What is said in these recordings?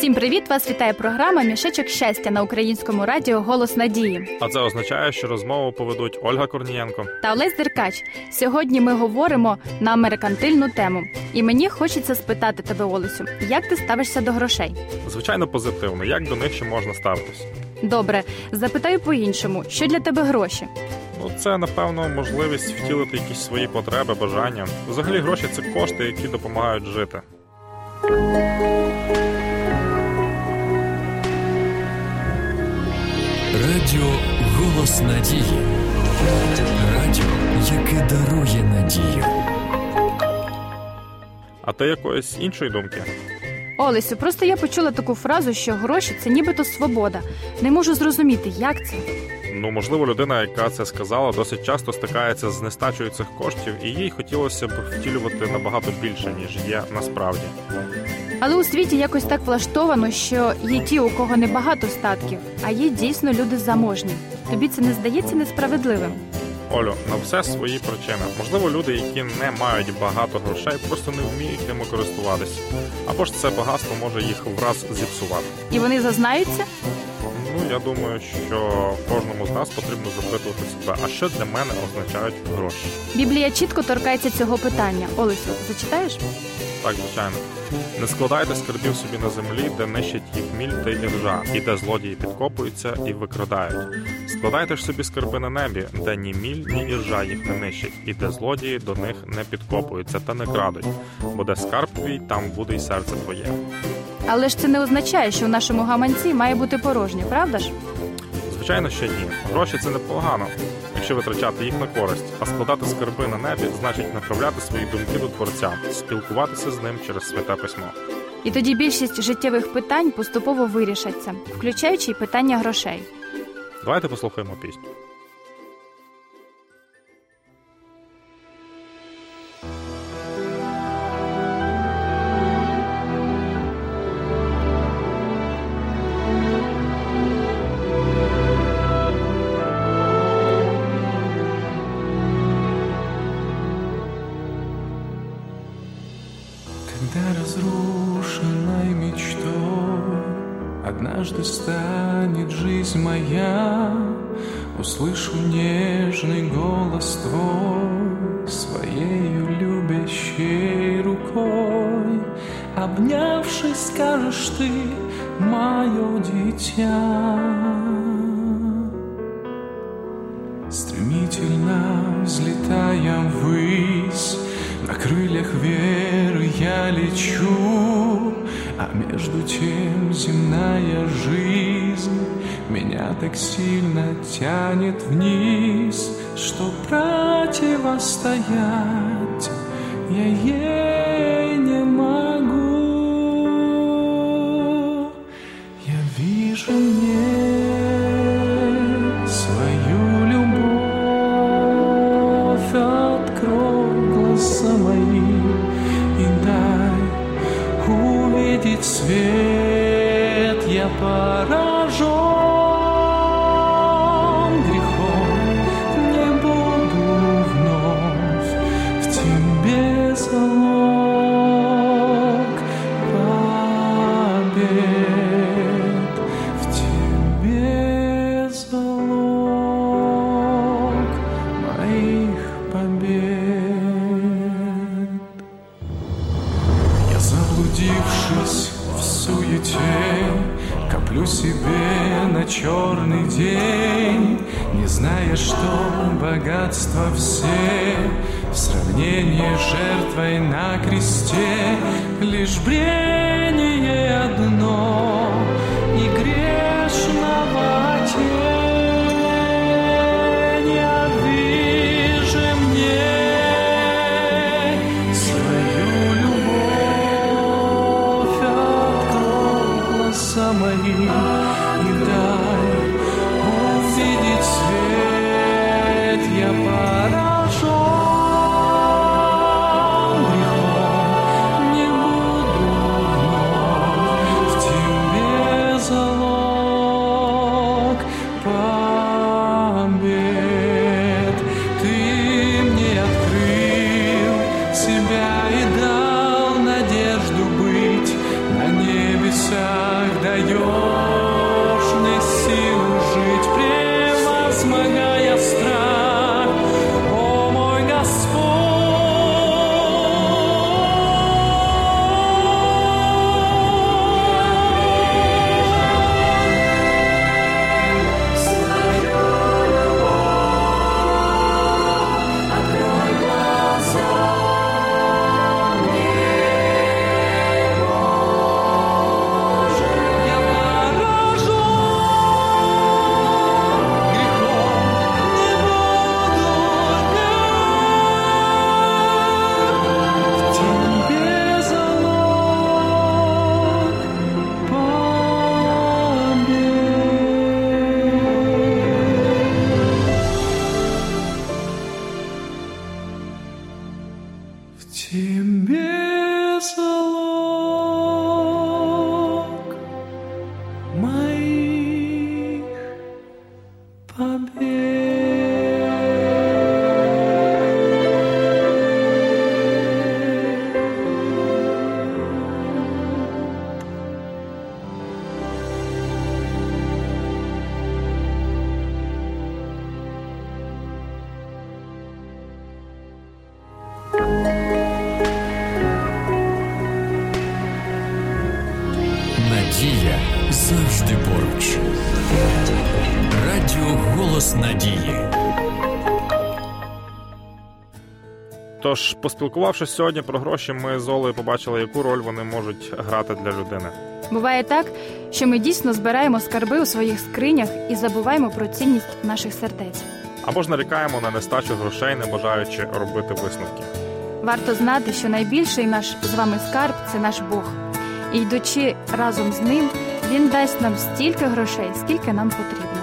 Всім привіт! Вас вітає програма Мішечок щастя на українському радіо Голос Надії. А це означає, що розмову поведуть Ольга Корнієнко та Олесь Деркач. Сьогодні ми говоримо на меркантильну тему. І мені хочеться спитати тебе, Олесю, як ти ставишся до грошей? Звичайно, позитивно. Як до них ще можна ставитись? Добре, запитаю по-іншому, що для тебе гроші? Ну, це напевно можливість втілити якісь свої потреби, бажання. Взагалі, гроші це кошти, які допомагають жити. Радіо Голос Надії. Радіо, яке дарує надію. А ти якоїсь іншої думки? Олесю, просто я почула таку фразу, що гроші це нібито свобода. Не можу зрозуміти, як це. Ну, можливо, людина, яка це сказала, досить часто стикається з нестачею цих коштів, і їй хотілося б втілювати набагато більше, ніж є насправді. Але у світі якось так влаштовано, що є ті, у кого небагато статків, а є дійсно люди заможні. Тобі це не здається несправедливим? Олю, на все свої причини. Можливо, люди, які не мають багато грошей, просто не вміють ними користуватися. Або ж це багатство може їх враз зіпсувати. І вони зазнаються? Ну я думаю, що кожному з нас потрібно запитувати себе, а що для мене означають гроші. Біблія чітко торкається цього питання. Олесю, зачитаєш? Так, звичайно. Не складайте скарбів собі на землі, де нищать їх міль та й ржа, і де злодії підкопуються і викрадають. Складайте ж собі скарби на небі, де ні міль, ні іржа їх не нищать, і де злодії до них не підкопуються та не крадуть, бо де скарб твій, там буде й серце твоє. Але ж це не означає, що в нашому гаманці має бути порожнє, правда ж? Звичайно, що ні. Гроші це непогано, якщо витрачати їх на користь, а складати скарби на небі значить направляти свої думки до творця, спілкуватися з ним через святе письмо. І тоді більшість життєвих питань поступово вирішаться, включаючи й питання грошей. Давайте послухаємо пісню. Когда разрушенной мечтой Однажды станет жизнь моя Услышу нежный голос твой Своею любящей рукой. Обнявшись, скажешь ты, мое дитя лечу А между тем земная жизнь Меня так сильно тянет вниз Что противостоять я ей свет Я поражен заблудившись в суете Коплю себе на черный день Не зная, что богатство все. В сравнении с жертвой на кресте Лишь брение 请别走。Надія завжди поруч. Радіо Голос Надії. Тож, поспілкувавшись сьогодні про гроші, ми з Олею побачили, яку роль вони можуть грати для людини. Буває так, що ми дійсно збираємо скарби у своїх скринях і забуваємо про цінність наших сердець. Або ж нарікаємо на нестачу грошей, не бажаючи робити висновки. Варто знати, що найбільший наш з вами скарб це наш Бог. І йдучи разом з ним, він дасть нам стільки грошей, скільки нам потрібно.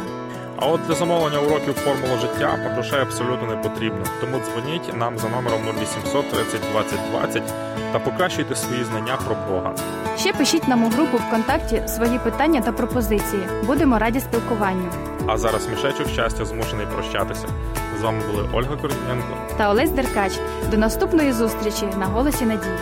А от для замовлення уроків формула життя грошей абсолютно не потрібно. Тому дзвоніть нам за номером 0800 30 20 20 та покращуйте свої знання про Бога. Ще пишіть нам у групу ВКонтакті свої питання та пропозиції. Будемо раді спілкуванню. А зараз мішечок щастя змушений прощатися. З вами були Ольга Корнієнко. Та Олесь Деркач. До наступної зустрічі на голосі надії.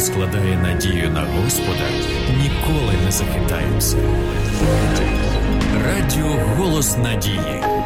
Складає надію на Господа, ніколи не захитаємося. Радіо Голос Надії.